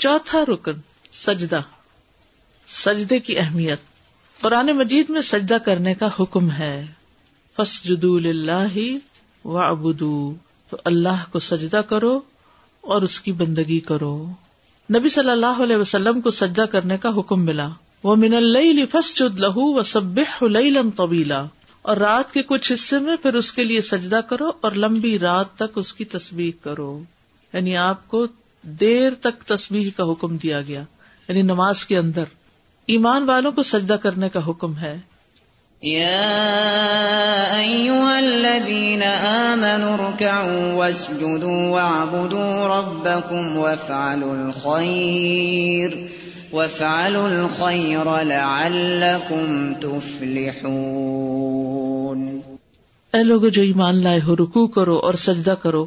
چوتھا رکن سجدہ، سجدے کی اہمیت۔ قرآن مجید میں سجدہ کرنے کا حکم ہے۔ فس جدو اللہ و ابدو تو اللہ کو سجدہ کرو اور اس کی بندگی کرو۔ نبی صلی اللہ علیہ وسلم کو سجدہ کرنے کا حکم ملا۔ وہ من اللہ فس جد لہو و سب طویلا اور رات کے کچھ حصے میں پھر اس کے لیے سجدہ کرو اور لمبی رات تک اس کی تصویر کرو۔ یعنی آپ کو دیر تک تصویر کا حکم دیا گیا یعنی نماز کے اندر۔ ایمان والوں کو سجدہ کرنے کا حکم ہے۔ الذين آمنوا اركعوا واسجدوا واعبدوا ربكم وافعلوا الخير وافعلوا الخير لعلكم تفلحون۔ اے لوگو جو ایمان لائے ہو رکو کرو اور سجدہ کرو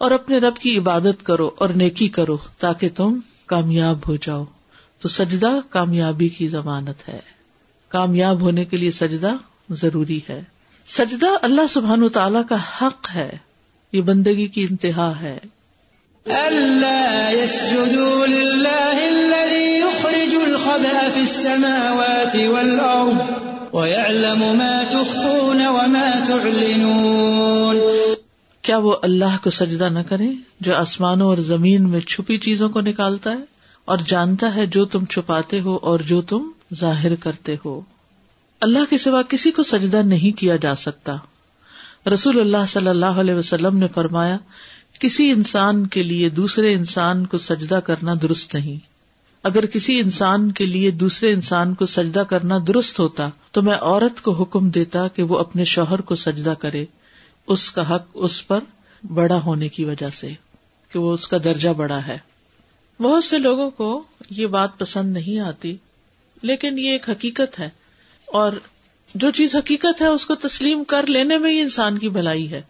اور اپنے رب کی عبادت کرو اور نیکی کرو تاکہ تم کامیاب ہو جاؤ۔ تو سجدہ کامیابی کی ضمانت ہے۔ کامیاب ہونے کے لیے سجدہ ضروری ہے۔ سجدہ اللہ سبحان تعالی کا حق ہے۔ یہ بندگی کی انتہا ہے۔ کیا وہ اللہ کو سجدہ نہ کرے جو آسمانوں اور زمین میں چھپی چیزوں کو نکالتا ہے اور جانتا ہے جو تم چھپاتے ہو اور جو تم ظاہر کرتے ہو؟ اللہ کے سوا کسی کو سجدہ نہیں کیا جا سکتا۔ رسول اللہ صلی اللہ علیہ وسلم نے فرمایا، کسی انسان کے لیے دوسرے انسان کو سجدہ کرنا درست نہیں۔ اگر کسی انسان کے لیے دوسرے انسان کو سجدہ کرنا درست ہوتا، تو میں عورت کو حکم دیتا کہ وہ اپنے شوہر کو سجدہ کرے۔ اس کا حق اس پر بڑا ہونے کی وجہ سے کہ وہ اس کا درجہ بڑا ہے۔ بہت سے لوگوں کو یہ بات پسند نہیں آتی، لیکن یہ ایک حقیقت ہے۔ اور جو چیز حقیقت ہے، اس کو تسلیم کر لینے میں ہی انسان کی بھلائی ہے۔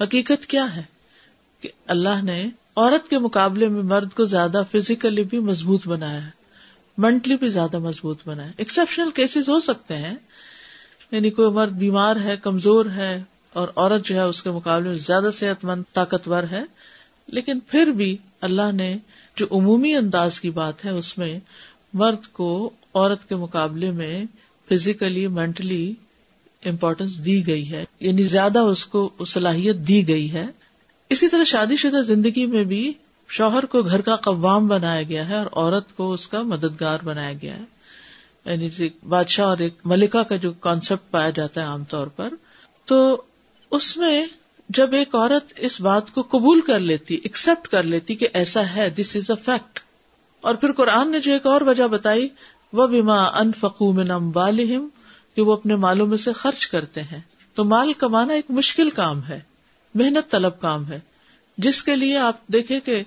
حقیقت کیا ہے؟ کہ اللہ نے عورت کے مقابلے میں مرد کو زیادہ فزیکلی بھی مضبوط بنایا ہے مینٹلی بھی زیادہ مضبوط بنایا ایکسپشنل کیسز ہو سکتے ہیں یعنی کوئی مرد بیمار ہے، کمزور ہے اور عورت جو ہے اس کے مقابلے میں زیادہ صحت مند، طاقتور ہے۔ لیکن پھر بھی اللہ نے جو عمومی انداز کی بات ہے، اس میں مرد کو عورت کے مقابلے میں فزیکلی مینٹلی امپورٹینس دی گئی ہے۔ یعنی زیادہ اس کو صلاحیت دی گئی ہے۔ اسی طرح شادی شدہ زندگی میں بھی شوہر کو گھر کا قوام بنایا گیا ہے اور عورت کو اس کا مددگار بنایا گیا ہے۔ یعنی بادشاہ اور ایک ملکہ کا جو کانسیپٹ پایا جاتا ہے عام طور پر۔ تو اس میں جب ایک عورت اس بات کو قبول کر لیتی ایکسپٹ کر لیتی کہ ایسا ہے دس از اے فیکٹ اور پھر قرآن نے جو ایک اور وجہ بتائی وہ بیما ان فقو میں نم کہ وہ اپنے مالوں میں سے خرچ کرتے ہیں۔ تو مال کمانا ایک مشکل کام ہے، محنت طلب کام ہے۔ جس کے لیے آپ دیکھیں کہ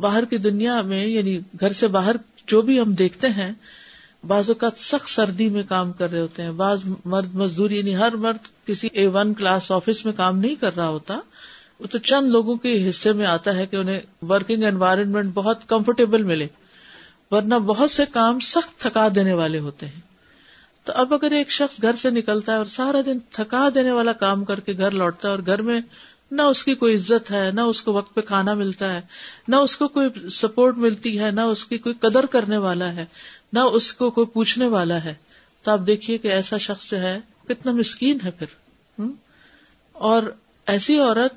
باہر کی دنیا میں یعنی گھر سے باہر جو بھی ہم دیکھتے ہیں بعض اوقات سخت سردی میں کام کر رہے ہوتے ہیں۔ بعض مرد مزدوری یعنی ہر مرد کسی اے ون کلاس آفس میں کام نہیں کر رہا ہوتا۔ وہ تو چند لوگوں کے حصے میں آتا ہے کہ انہیں ورکنگ انوائرمنٹ بہت کمفرٹیبل ملے۔ ورنہ بہت سے کام سخت تھکا دینے والے ہوتے ہیں۔ تو اب اگر ایک شخص گھر سے نکلتا ہے اور سارا دن تھکا دینے والا کام کر کے گھر لوٹتا ہے اور گھر میں نہ اس کی کوئی عزت ہے، نہ اس کو وقت پہ کھانا ملتا ہے، نہ اس کو کوئی سپورٹ ملتی ہے، نہ اس کی کوئی قدر کرنے والا ہے، نہ اس کو کوئی پوچھنے والا ہے۔ تو آپ دیکھیے کہ ایسا شخص جو ہے، کتنا مسکین ہے پھر۔ اور ایسی عورت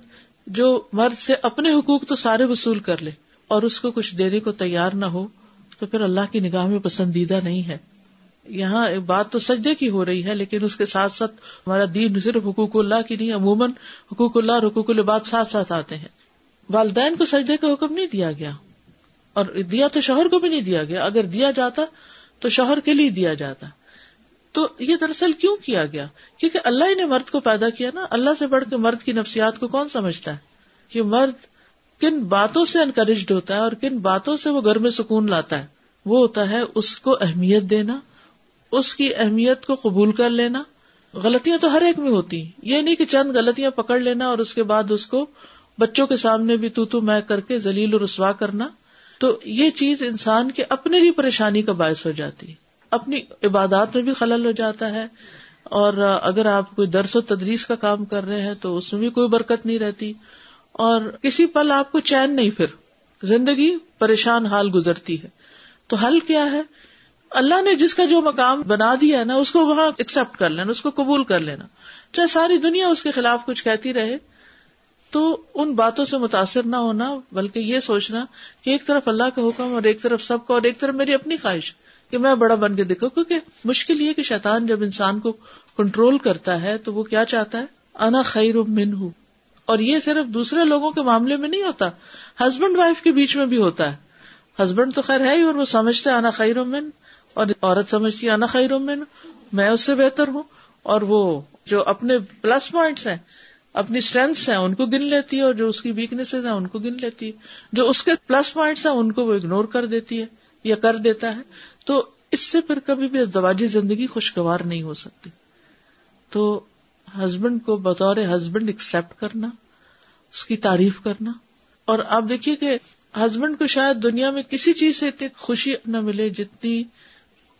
جو مرد سے اپنے حقوق تو سارے وصول کر لے اور اس کو کچھ دینے کو تیار نہ ہو، تو پھر اللہ کی نگاہ میں پسندیدہ نہیں ہے۔ یہاں بات تو سجدے کی ہو رہی ہے، لیکن اس کے ساتھ ساتھ ہمارا دین صرف حقوق اللہ کی نہیں، عموماً حقوق اللہ اور حقوق العباد ساتھ ساتھ آتے ہیں۔ والدین کو سجدے کا حکم نہیں دیا گیا، اور دیا تو شوہر کو بھی نہیں دیا گیا۔ اگر دیا جاتا تو شوہر کے لیے دیا جاتا۔ تو یہ دراصل کیوں کیا گیا؟ کیونکہ اللہ ہی نے مرد کو پیدا کیا نا۔ اللہ سے بڑھ کے مرد کی نفسیات کو کون سمجھتا ہے؟ کہ مرد کن باتوں سے انکریجڈ ہوتا ہے اور کن باتوں سے وہ گھر میں سکون لاتا ہے۔ وہ ہوتا ہے اس کو اہمیت دینا اس کی اہمیت کو قبول کر لینا۔ غلطیاں تو ہر ایک میں ہوتی یہ نہیں کہ چند غلطیاں پکڑ لینا اور اس کے بعد اس کو بچوں کے سامنے بھی تو تو میں کر کے ذلیل و رسوا کرنا۔ تو یہ چیز انسان کے اپنے ہی پریشانی کا باعث ہو جاتی۔ اپنی عبادات میں بھی خلل ہو جاتا ہے۔ اور اگر آپ کوئی درس و تدریس کا کام کر رہے ہیں تو اس میں بھی کوئی برکت نہیں رہتی۔ اور کسی پل آپ کو چین نہیں پھر۔ زندگی پریشان حال گزرتی ہے۔ تو حل کیا ہے؟ اللہ نے جس کا جو مقام بنا دیا ہے نا، اس کو وہاں ایکسپٹ کر لینا، اس کو قبول کر لینا۔ چاہے ساری دنیا اس کے خلاف کچھ کہتی رہے، تو ان باتوں سے متاثر نہ ہونا، بلکہ یہ سوچنا کہ ایک طرف اللہ کا حکم اور ایک طرف سب کا، اور ایک طرف میری اپنی خواہش کہ میں بڑا بن کے دیکھوں، کیونکہ مشکل یہ کہ شیطان جب انسان کو کنٹرول کرتا ہے، تو وہ کیا چاہتا ہے؟ انا خیر من ہوں اور یہ صرف دوسرے لوگوں کے معاملے میں نہیں ہوتا ہسبینڈ وائف کے بیچ میں بھی ہوتا ہے۔ ہسبینڈ تو خیر ہے ہی اور وہ سمجھتے انا خیر من۔ اور عورت سمجھتی ہے، انا خیر من، میں اس سے بہتر ہوں۔ اور وہ جو اپنے پلس پوائنٹس ہیں، اپنی اسٹرینگس ہیں، ان کو گن لیتی ہے، اور جو اس کی ویکنیس ہیں، ان کو گن لیتی ہے۔ جو اس کے پلس پوائنٹس ہیں، ان کو وہ اگنور کر دیتی ہے یا کر دیتا ہے۔ تو اس سے پھر کبھی بھی ازدواجی زندگی خوشگوار نہیں ہو سکتی۔ تو ہسبینڈ کو بطور ہسبینڈ ایکسپٹ کرنا، اس کی تعریف کرنا۔ اور آپ دیکھیے کہ ہسبینڈ کو شاید دنیا میں کسی چیز سے اتنی خوشی نہ ملے جتنی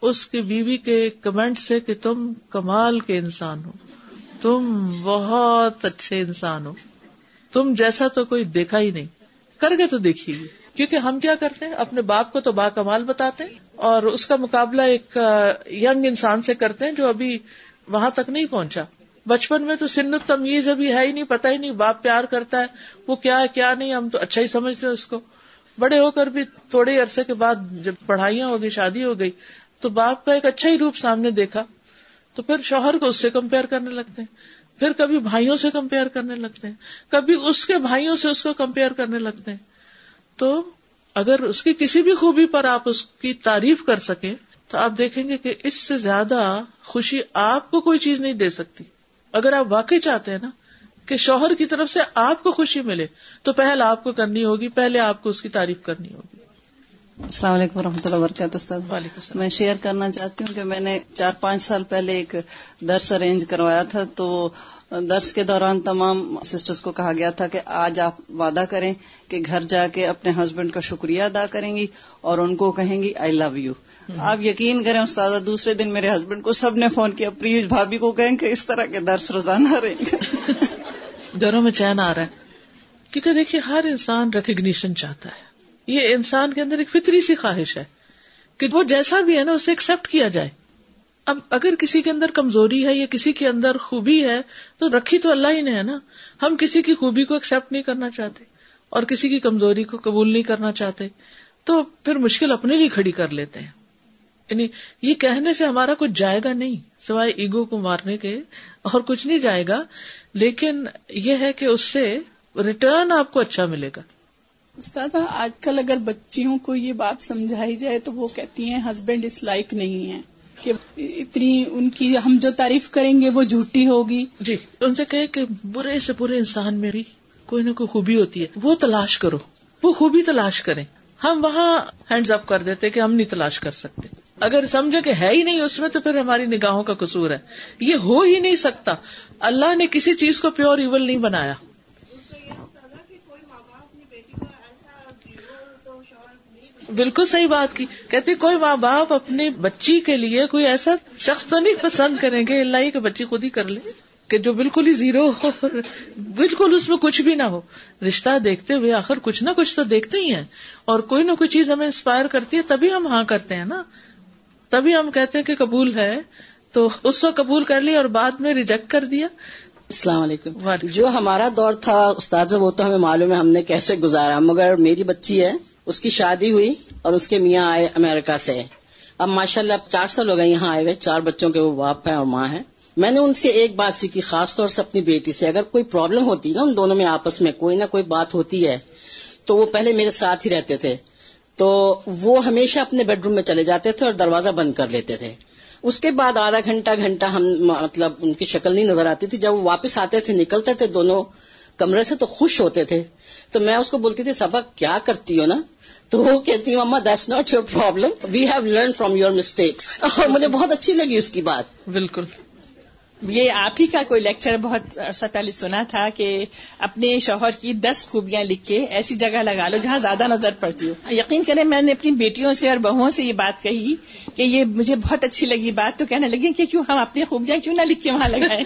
اس کی بیوی کے کمنٹ سے کہ تم کمال کے انسان ہو۔ تم بہت اچھے انسان ہو۔ تم جیسا تو کوئی دیکھا ہی نہیں۔ کر کے تو دیکھیے۔ کیونکہ ہم کیا کرتے ہیں؟ اپنے باپ کو تو با کمال بتاتے ہیں اور اس کا مقابلہ ایک ینگ انسان سے کرتے ہیں جو ابھی وہاں تک نہیں پہنچا۔ بچپن میں تو سنت تمیز ابھی ہے ہی نہیں پتا ہی نہیں باپ پیار کرتا ہے، وہ کیا ہے، کیا نہیں، ہم تو اچھا ہی سمجھتے ہیں اس کو۔ بڑے ہو کر بھی تھوڑے عرصے کے بعد جب پڑھائیاں ہو گئی، شادی ہو گئی تو باپ کا ایک اچھا ہی روپ سامنے دیکھا تو پھر شوہر کو اس سے کمپیئر کرنے لگتے ہیں۔ پھر کبھی بھائیوں سے کمپیئر کرنے لگتے ہیں۔ کبھی اس کے بھائیوں سے اس کو کمپیئر کرنے لگتے ہیں۔ تو اگر اس کی کسی بھی خوبی پر آپ اس کی تعریف کر سکیں تو آپ دیکھیں گے کہ اس سے زیادہ خوشی آپ کو کوئی چیز نہیں دے سکتی۔ اگر آپ واقعی چاہتے ہیں نا کہ شوہر کی طرف سے آپ کو خوشی ملے تو پہل آپ کو کرنی ہوگی، پہلے آپ کو اس کی تعریف کرنی ہوگی۔ السلام علیکم و رحمۃ اللہ وبرکاتہ میں شیئر کرنا چاہتی ہوں کہ میں نے چار پانچ سال پہلے ایک درس ارینج کروایا تھا۔ تو درس کے دوران تمام سسٹرز کو کہا گیا تھا کہ آج آپ وعدہ کریں کہ گھر جا کے اپنے ہسبینڈ کا شکریہ ادا کریں گی اور ان کو کہیں گی آئی لو یو آپ یقین کریں استاد دوسرے دن میرے ہسبینڈ کو سب نے فون کیا پلیز بھابھی کو کہیں کہ اس طرح کے درس روزانہ رہیں۔ گھروں میں چین آ رہا ہے۔ کیونکہ دیکھیے ہر انسان ریکگنیشن چاہتا ہے۔ یہ انسان کے اندر ایک فطری سی خواہش ہے کہ وہ جیسا بھی ہے نا، اسے ایکسپٹ کیا جائے۔ اب اگر کسی کے اندر کمزوری ہے یا کسی کے اندر خوبی ہے، تو رکھی تو اللہ ہی نے ہے نا۔ ہم کسی کی خوبی کو ایکسپٹ نہیں کرنا چاہتے اور کسی کی کمزوری کو قبول نہیں کرنا چاہتے، تو پھر مشکل اپنے لیے کھڑی کر لیتے ہیں۔ یعنی یہ کہنے سے ہمارا کچھ جائے گا نہیں، سوائے ایگو کو مارنے کے اور کچھ نہیں جائے گا، لیکن یہ ہے کہ اس سے ریٹرن آپ کو اچھا ملے گا۔ استاد آج کل اگر بچیوں کو یہ بات سمجھائی جائے تو وہ کہتی ہیں ہسبینڈ اس لائک نہیں ہے. کہ اتنی ان کی ہم جو تعریف کریں گے وہ جھوٹی ہوگی۔ جی ان سے کہ برے سے برے انسان میری کوئی نہ کوئی خوبی ہوتی ہے، وہ تلاش کرو، وہ خوبی تلاش کریں۔ ہم وہاں ہینڈز اپ کر دیتے کہ ہم نہیں تلاش کر سکتے۔ اگر سمجھے کہ ہے ہی نہیں اس میں تو پھر ہماری نگاہوں کا قصور ہے۔ یہ ہو ہی نہیں سکتا۔ اللہ نے کسی چیز کو پیور ایول نہیں بنایا۔ بالکل صحیح بات کی۔ کہتے کوئی ماں باپ اپنی بچی کے لیے کوئی ایسا شخص تو نہیں پسند کریں گے اللہ ہی کہ بچی خود ہی کر لے کہ جو بالکل ہی زیرو ہو بالکل اس میں کچھ بھی نہ ہو۔ رشتہ دیکھتے ہوئے آخر کچھ نہ کچھ تو دیکھتے ہی ہیں۔ اور کوئی نہ کوئی چیز ہمیں انسپائر کرتی ہے تبھی ہم ہاں کرتے ہیں نا۔ تبھی ہم کہتے ہیں کہ قبول ہے۔ تو اس وقت قبول کر لیا اور بعد میں ریجیکٹ کر دیا۔ السلام علیکم۔ جو ہمارا دور تھا استاد وہ تو ہمیں معلوم ہے ہم نے کیسے گزارا مگر میری بچی ہے اس کی شادی ہوئی اور اس کے میاں آئے امریکہ سے۔ اب ماشاء اللہ اب چار سال ہو گئے یہاں آئے ہوئے، چار بچوں کے وہ باپ ہیں اور ماں ہیں۔ میں نے ان سے ایک بات سیکھی، خاص طور سے اپنی بیٹی سے۔ اگر کوئی پرابلم ہوتی نا ان دونوں میں آپس میں، کوئی نہ کوئی بات ہوتی ہے، تو وہ پہلے میرے ساتھ ہی رہتے تھے۔ تو وہ ہمیشہ اپنے بیڈ روم میں چلے جاتے تھے اور دروازہ بند کر لیتے تھے۔ اس کے بعد آدھا گھنٹہ گھنٹہ ہم مطلب ان کی شکل نہیں نظر آتی تھی۔ جب وہ واپس آتے تھے، نکلتے تھے دونوں کمرے سے تو خوش ہوتے تھے۔ تو میں اس کو بولتی تھی، سبق کیا کرتی ہو نا؟ تو وہ کہتی مما that's not your problem we have learn from your mistakes اور مجھے بہت اچھی لگی اس کی بات۔ بالکل۔ یہ آپ ہی کا کوئی لیکچر بہت عرصہ پہلے سنا تھا کہ اپنے شوہر کی دس خوبیاں لکھ کے ایسی جگہ لگا لو جہاں زیادہ نظر پڑتی ہو۔ یقین کریں میں نے اپنی بیٹیوں سے اور بہووں سے یہ بات کہی کہ یہ مجھے بہت اچھی لگی بات تو کہنے لگی کہ کیوں ہم اپنی خوبیاں کیوں نہ لکھ کے وہاں لگائیں؟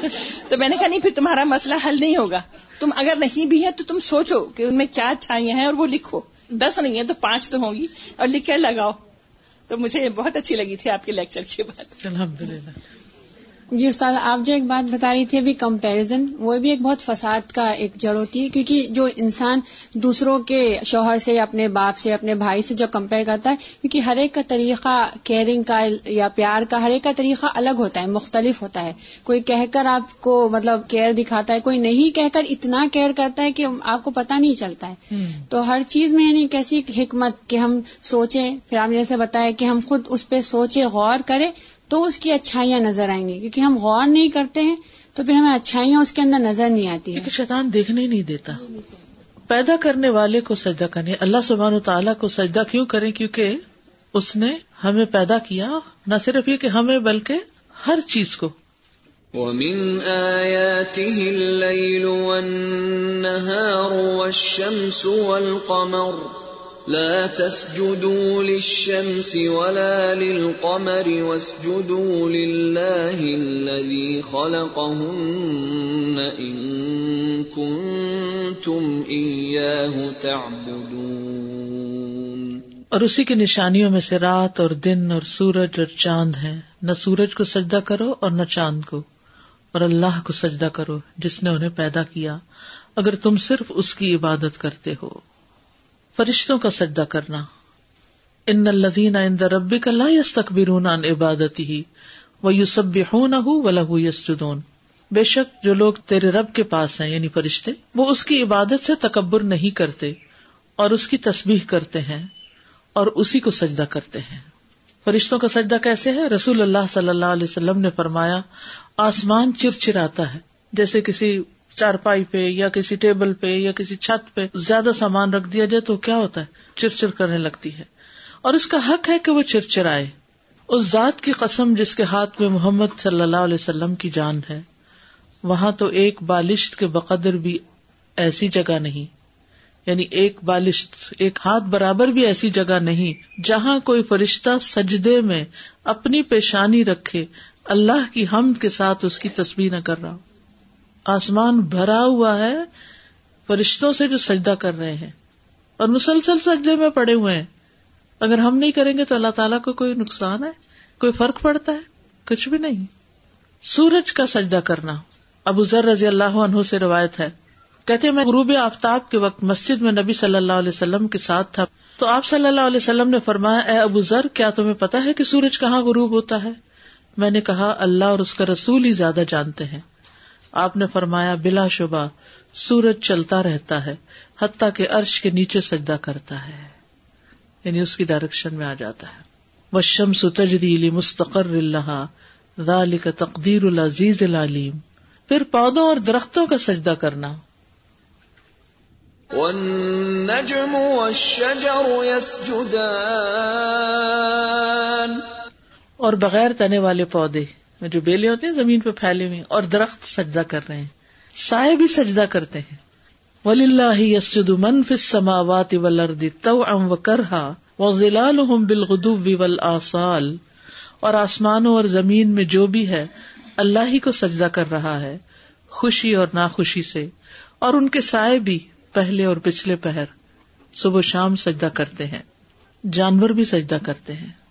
تو میں نے کہا نہیں پھر تمہارا مسئلہ حل نہیں ہوگا۔ تم اگر نہیں بھی ہے تو تم سوچو کہ ان میں کیا اچھائیاں ہیں اور وہ لکھو۔ دس نہیں ہے تو پانچ تو ہوں گی اور لکھ کر لگاؤ تو مجھے بہت اچھی لگی تھی آپ کے لیکچر کے بعد۔ الحمد للہ جی استاد آپ جو ایک بات بتا رہی تھی ابھی کمپیرزن وہ بھی ایک بہت فساد کا ایک جڑ ہوتی ہے کیونکہ جو انسان دوسروں کے شوہر سے اپنے باپ سے اپنے بھائی سے جو کمپیئر کرتا ہے کیونکہ ہر ایک کا طریقہ کیئرنگ کا یا پیار کا ہر ایک کا طریقہ الگ ہوتا ہے مختلف ہوتا ہے۔ کوئی کہہ کر آپ کو مطلب کیئر دکھاتا ہے کوئی نہیں کہہ کر اتنا کیئر کرتا ہے کہ آپ کو پتہ نہیں چلتا ہے۔ تو ہر چیز میں یعنی کیسی حکمت کہ ہم سوچیں پھر آپ نے جیسے بتایا کہ ہم خود اس پہ سوچے غور کریں تو اس کی اچھائیاں نظر آئیں گی کیونکہ ہم غور نہیں کرتے ہیں تو پھر ہمیں اچھائیاں اس کے اندر نظر نہیں آتی ہے شیطان دیکھنے ہی نہیں دیتا۔ پیدا کرنے والے کو سجدہ کرنے اللہ سبحان و تعالیٰ کو سجدہ کیوں کریں؟ کیونکہ اس نے ہمیں پیدا کیا نہ صرف یہ کہ ہمیں بلکہ ہر چیز کو۔ وَمِنْ آيَاتِهِ اللَّيْلُ وَالنَّهَارُ وَالشَّمْسُ وَالْقَمَرُ لا تسجدوا للشمس ولا للقمر واسجدوا لله الذي خلقهن إن كنتم إياه تعبدون. اور اسی کی نشانیوں میں سے رات اور دن اور سورج اور چاند ہے نہ سورج کو سجدہ کرو اور نہ چاند کو. اور اللہ کو سجدہ کرو جس نے انہیں پیدا کیا. اگر تم صرف اس کی عبادت کرتے ہو. فرشتوں کا سجدہ کرنا۔ ان الدین عند ربی کا لا یس تقبر عبادتی ہی وہ یو سب و لہو یس بے شک جو لوگ تیرے رب کے پاس ہیں یعنی فرشتے، وہ اس کی عبادت سے تکبر نہیں کرتے اور اس کی تسبیح کرتے ہیں اور اسی کو سجدہ کرتے ہیں۔ فرشتوں کا سجدہ کیسے ہے؟ رسول اللہ صلی اللہ علیہ وسلم نے فرمایا، آسمان چر چراتا ہے۔ جیسے کسی چارپائی پہ یا کسی ٹیبل پہ یا کسی چھت پہ زیادہ سامان رکھ دیا جائے تو کیا ہوتا ہے؟ چرچر کرنے لگتی ہے۔ اور اس کا حق ہے کہ وہ چرچرائے۔ اس ذات کی قسم جس کے ہاتھ میں محمد صلی اللہ علیہ وسلم کی جان ہے، وہاں تو ایک بالشت کے بقدر بھی ایسی جگہ نہیں۔ یعنی ایک بالشت، ایک ہاتھ برابر بھی ایسی جگہ نہیں، جہاں کوئی فرشتہ سجدے میں اپنی پیشانی رکھے، اللہ کی حمد کے ساتھ اس کی تصویر نہ کر رہا ہو۔ آسمان بھرا ہوا ہے، فرشتوں سے جو سجدہ کر رہے ہیں۔ اور مسلسل سجدے میں پڑے ہوئے ہیں۔ اگر ہم نہیں کریں گے تو اللہ تعالیٰ کو کوئی نقصان ہے؟ کوئی فرق پڑتا ہے؟ کچھ بھی نہیں۔ سورج کا سجدہ کرنا۔ ابو ذر رضی اللہ عنہ سے روایت ہے۔ کہتے میں غروب آفتاب کے وقت مسجد میں نبی صلی اللہ علیہ وسلم کے ساتھ تھا۔ تو آپ صلی اللہ علیہ وسلم نے فرمایا، اے ابو ذر، کیا تمہیں پتا ہے کہ سورج کہاں غروب ہوتا ہے؟ میں نے کہا، اللہ اور اس کا رسول ہی زیادہ جانتے ہیں۔ آپ نے فرمایا بلا شبہ سورج چلتا رہتا ہے حتیٰ کہ عرش کے نیچے سجدہ کرتا ہے۔ یعنی اس کی ڈائریکشن میں آ جاتا ہے۔ وہ شمس تجریلی مستقر اللہ کا تقدیر العزیز العلیم پھر پودوں اور درختوں کا سجدہ کرنا۔ اور بغیر تنے والے پودے۔ جو بیلے ہوتے ہیں زمین پہ پھیلے ہوئے اور درخت سجدہ کر رہے ہیں۔ سائے بھی سجدہ کرتے ہیں۔ ولی اللہ یسجد من فی السماوات والارض طوعا وکرہا وظلالہم بالغدو والآصال اور آسمانوں اور زمین میں جو بھی ہے، اللہ ہی کو سجدہ کر رہا ہے، خوشی اور ناخوشی سے۔ اور ان کے سائے بھی پہلے اور پچھلے پہر۔ صبح شام سجدہ کرتے ہیں۔ جانور بھی سجدہ کرتے ہیں۔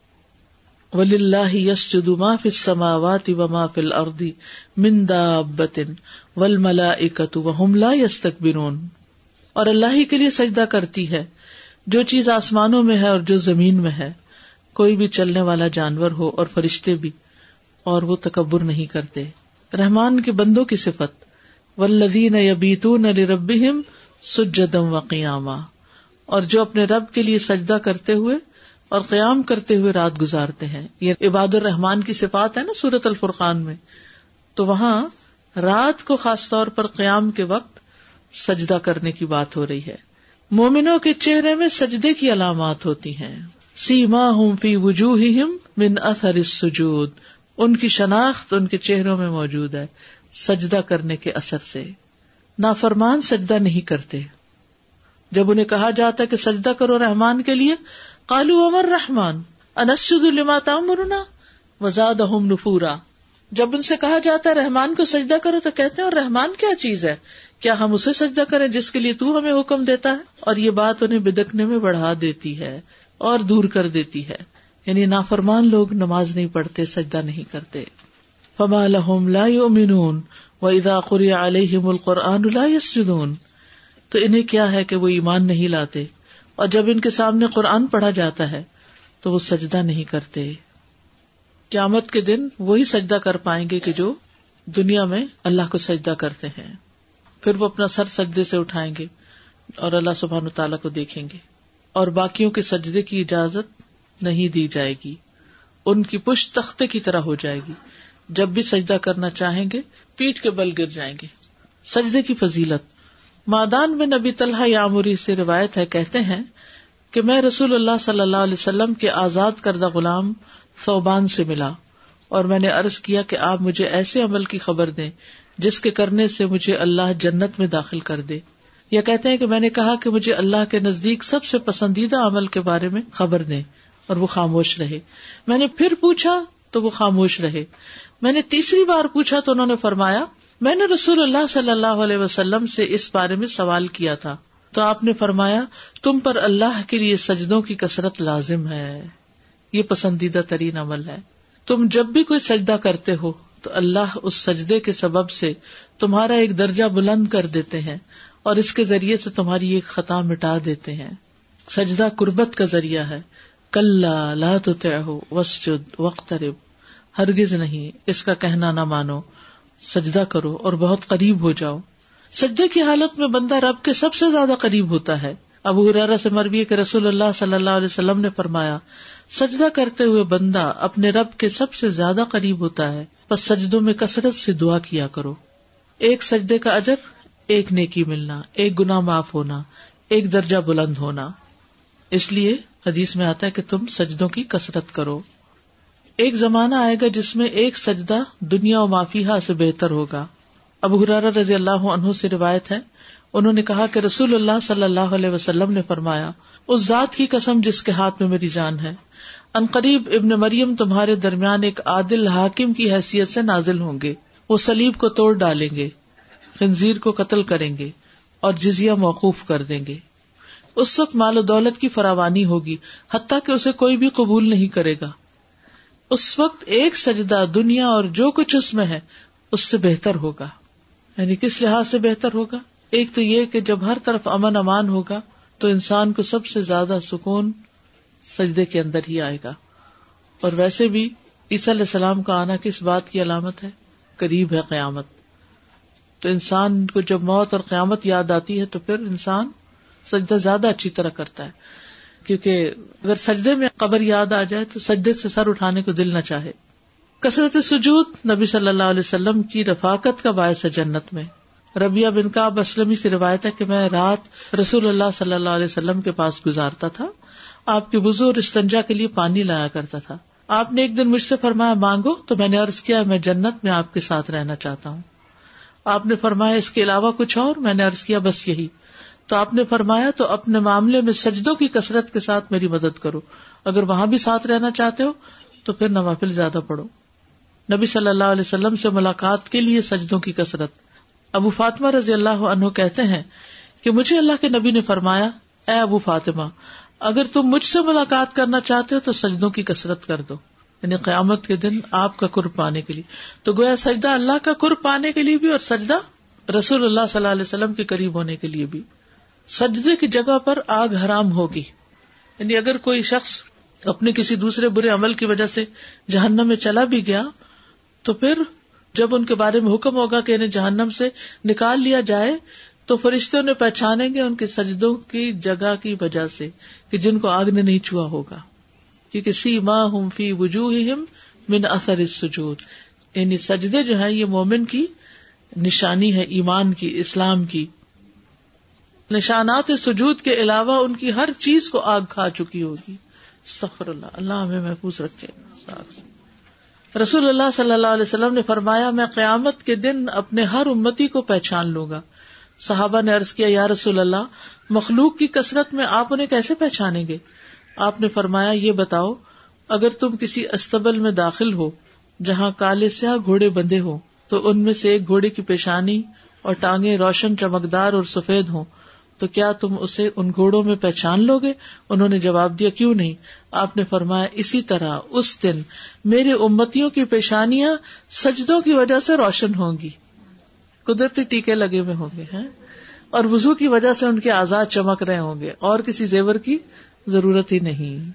ولی اللہ یس جدو ما فل سماوات و ما فل اردی مندا بتن ول ملا اکت لا یس تک اور اللہ ہی کے لیے سجدہ کرتی ہے۔ جو چیز آسمانوں میں ہے اور جو زمین میں ہے۔ کوئی بھی چلنے والا جانور ہو اور فرشتے بھی۔ اور وہ تکبر نہیں کرتے۔ رحمان کے بندوں کی صفت۔ ولدین یبیتون رب سجدم و اور جو اپنے رب کے لیے سجدہ کرتے ہوئے اور قیام کرتے ہوئے رات گزارتے ہیں۔ یہ عباد الرحمان کی صفات ہے نا سورت الفرقان میں۔ تو وہاں رات کو خاص طور پر قیام کے وقت سجدہ کرنے کی بات ہو رہی ہے۔ مومنوں کے چہرے میں سجدے کی علامات ہوتی ہیں۔ سیما ہوں فی وجوہ من اثر سجود ان کی شناخت ان کے چہروں میں موجود ہے سجدہ کرنے کے اثر سے۔ نافرمان سجدہ نہیں کرتے۔ جب انہیں کہا جاتا ہے کہ سجدہ کرو رحمان کے لیے کالو امر رحمان انسد الما مرنا وزاد نفورا. جب ان سے کہا جاتا ہے رحمان کو سجدہ کرو تو کہتے ہیں، اور رحمان کیا چیز ہے؟ کیا ہم اسے سجدہ کریں جس کے لیے تو ہمیں حکم دیتا ہے؟ اور یہ بات انہیں بدکنے میں بڑھا دیتی ہے اور دور کر دیتی ہے۔ یعنی نافرمان لوگ نماز نہیں پڑھتے، سجدہ نہیں کرتے۔ فما لهم لا يؤمنون واذا قرئ عليهم القران لا يسجدون۔ تو انہیں کیا ہے کہ وہ ایمان نہیں لاتے؟ اور جب ان کے سامنے قرآن پڑھا جاتا ہے تو وہ سجدہ نہیں کرتے۔ قیامت کے دن وہی سجدہ کر پائیں گے کہ جو دنیا میں اللہ کو سجدہ کرتے ہیں۔ پھر وہ اپنا سر سجدے سے اٹھائیں گے اور اللہ سبحان تعالیٰ کو دیکھیں گے۔ اور باقیوں کے سجدے کی اجازت نہیں دی جائے گی۔ ان کی پش تختے کی طرح ہو جائے گی۔ جب بھی سجدہ کرنا چاہیں گے پیٹ کے بل گر جائیں گے۔ سجدے کی فضیلت مادان میں نبی طلحہ یامری سے روایت ہے، کہتے ہیں کہ میں رسول اللہ صلی اللہ علیہ وسلم کے آزاد کردہ غلام صوبان سے ملا اور میں نے ارض کیا کہ آپ مجھے ایسے عمل کی خبر دیں جس کے کرنے سے مجھے اللہ جنت میں داخل کر دے۔ یا کہتے ہیں کہ میں نے کہا کہ مجھے اللہ کے نزدیک سب سے پسندیدہ عمل کے بارے میں خبر دیں اور وہ خاموش رہے۔ میں نے پھر پوچھا تو وہ خاموش رہے۔ میں نے تیسری بار پوچھا تو انہوں نے فرمایا میں نے رسول اللہ صلی اللہ علیہ وسلم سے اس بارے میں سوال کیا تھا تو آپ نے فرمایا، تم پر اللہ کے لیے سجدوں کی کثرت لازم ہے۔ یہ پسندیدہ ترین عمل ہے۔ تم جب بھی کوئی سجدہ کرتے ہو تو اللہ اس سجدے کے سبب سے تمہارا ایک درجہ بلند کر دیتے ہیں اور اس کے ذریعے سے تمہاری ایک خطا مٹا دیتے ہیں۔ سجدہ قربت کا ذریعہ ہے۔ کل لا تو وسجد وقت ہرگز نہیں۔ اس کا کہنا نہ مانو۔ سجدہ کرو اور بہت قریب ہو جاؤ۔ سجدے کی حالت میں بندہ رب کے سب سے زیادہ قریب ہوتا ہے۔ ابو حرارا سے مربی کہ رسول اللہ صلی اللہ علیہ وسلم نے فرمایا، سجدہ کرتے ہوئے بندہ اپنے رب کے سب سے زیادہ قریب ہوتا ہے۔ بس سجدوں میں کثرت سے دعا کیا کرو۔ ایک سجدے کا اجر، ایک نیکی ملنا، ایک گنا معاف ہونا، ایک درجہ بلند ہونا۔ اس لیے حدیث میں آتا ہے کہ تم سجدوں کی کثرت کرو۔ ایک زمانہ آئے گا جس میں ایک سجدہ دنیا و معافیہ سے بہتر ہوگا۔ اب حرار رضی اللہ عنہ سے روایت ہے۔ انہوں نے کہا کہ رسول اللہ صلی اللہ علیہ وسلم نے فرمایا، اس ذات کی قسم جس کے ہاتھ میں میری جان ہے۔ قریب ابن مریم تمہارے درمیان ایک عادل حاکم کی حیثیت سے نازل ہوں گے۔ وہ سلیب کو توڑ ڈالیں گے، خنزیر کو قتل کریں گے اور جزیا موقوف کر دیں گے۔ اس وقت مال و دولت کی فراوانی ہوگی، حتیٰ کہ اسے کوئی بھی قبول نہیں کرے گا۔ اس وقت ایک سجدہ دنیا اور جو کچھ اس میں ہے، اس سے بہتر ہوگا۔ یعنی کس لحاظ سے بہتر ہوگا؟ ایک تو یہ کہ جب ہر طرف امن امان ہوگا، تو انسان کو سب سے زیادہ سکون سجدے کے اندر ہی آئے گا۔ اور ویسے بھی عیسی علیہ السلام کا آنا کس بات کی علامت ہے؟ قریب ہے قیامت۔ تو انسان کو جب موت اور قیامت یاد آتی ہے، تو پھر انسان سجدہ زیادہ اچھی طرح کرتا ہے۔ کیونکہ اگر سجدے میں قبر یاد آ جائے تو سجدے سے سر اٹھانے کو دل نہ چاہے۔ کثرت سجود نبی صلی اللہ علیہ وسلم کی رفاقت کا باعث ہے جنت میں۔ ربیہ بن کا اسلم سے روایت ہے کہ میں رات رسول اللہ صلی اللہ علیہ وسلم کے پاس گزارتا تھا۔ آپ کے بزرگ استنجا کے لیے پانی لایا کرتا تھا۔ آپ نے ایک دن مجھ سے فرمایا، مانگو تو میں نے ارض کیا، میں جنت میں آپ کے ساتھ رہنا چاہتا ہوں۔ آپ نے فرمایا، اس کے علاوہ کچھ اور؟ میں نے ارض کیا، بس یہی۔ تو آپ نے فرمایا تو اپنے معاملے میں سجدوں کی کثرت کے ساتھ میری مدد کرو۔ اگر وہاں بھی ساتھ رہنا چاہتے ہو تو پھر نوافل زیادہ پڑھو۔ نبی صلی اللہ علیہ وسلم سے ملاقات کے لیے سجدوں کی کثرت۔ ابو فاطمہ رضی اللہ عنہ کہتے ہیں کہ مجھے اللہ کے نبی نے فرمایا، اے ابو فاطمہ، اگر تم مجھ سے ملاقات کرنا چاہتے ہو تو سجدوں کی کثرت کر دو۔ یعنی قیامت کے دن آپ کا قرب پانے کے لیے۔ تو گویا سجدہ اللہ کا قرب پانے کے لیے بھی اور سجدہ رسول اللہ صلی اللہ علیہ وسلم کے قریب ہونے کے لیے بھی۔ سجدے کی جگہ پر آگ حرام ہوگی۔ یعنی اگر کوئی شخص اپنے کسی دوسرے برے عمل کی وجہ سے جہنم میں چلا بھی گیا، تو پھر جب ان کے بارے میں حکم ہوگا کہ انہیں جہنم سے نکال لیا جائے، تو فرشتے انہیں پہچانیں گے ان کے سجدوں کی جگہ کی وجہ سے کہ جن کو آگ نے نہیں چھوا ہوگا۔ کیونکہ سی ماں ہم فی وجوہ من اثر سجود یعنی سجدے جو ہے یہ مومن کی نشانی ہے، ایمان کی، اسلام کی۔ نشانات سجود کے علاوہ ان کی ہر چیز کو آگ کھا چکی ہوگی۔ سفر اللہ اللہ ہمیں محفوظ رکھے۔ رسول اللہ صلی اللہ علیہ وسلم نے فرمایا، میں قیامت کے دن اپنے ہر امتی کو پہچان لوں گا۔ صحابہ نے ارض کیا، یا رسول اللہ، مخلوق کی کثرت میں آپ انہیں کیسے پہچانیں گے؟ آپ نے فرمایا، یہ بتاؤ، اگر تم کسی استبل میں داخل ہو، جہاں کالے سیاہ گھوڑے بندے ہو تو ان میں سے ایک گھوڑے کی پیشانی اور ٹانگیں روشن چمکدار اور سفید ہوں تو کیا تم اسے ان گھوڑوں میں پہچان لو گے؟ انہوں نے جواب دیا، کیوں نہیں؟ آپ نے فرمایا، اسی طرح اس دن میرے امتیوں کی پیشانیاں سجدوں کی وجہ سے روشن ہوں گی۔ قدرتی ٹیکے لگے ہوئے ہوں گے ہیں اور وزو کی وجہ سے ان کے آزاد چمک رہے ہوں گے۔ اور کسی زیور کی ضرورت ہی نہیں۔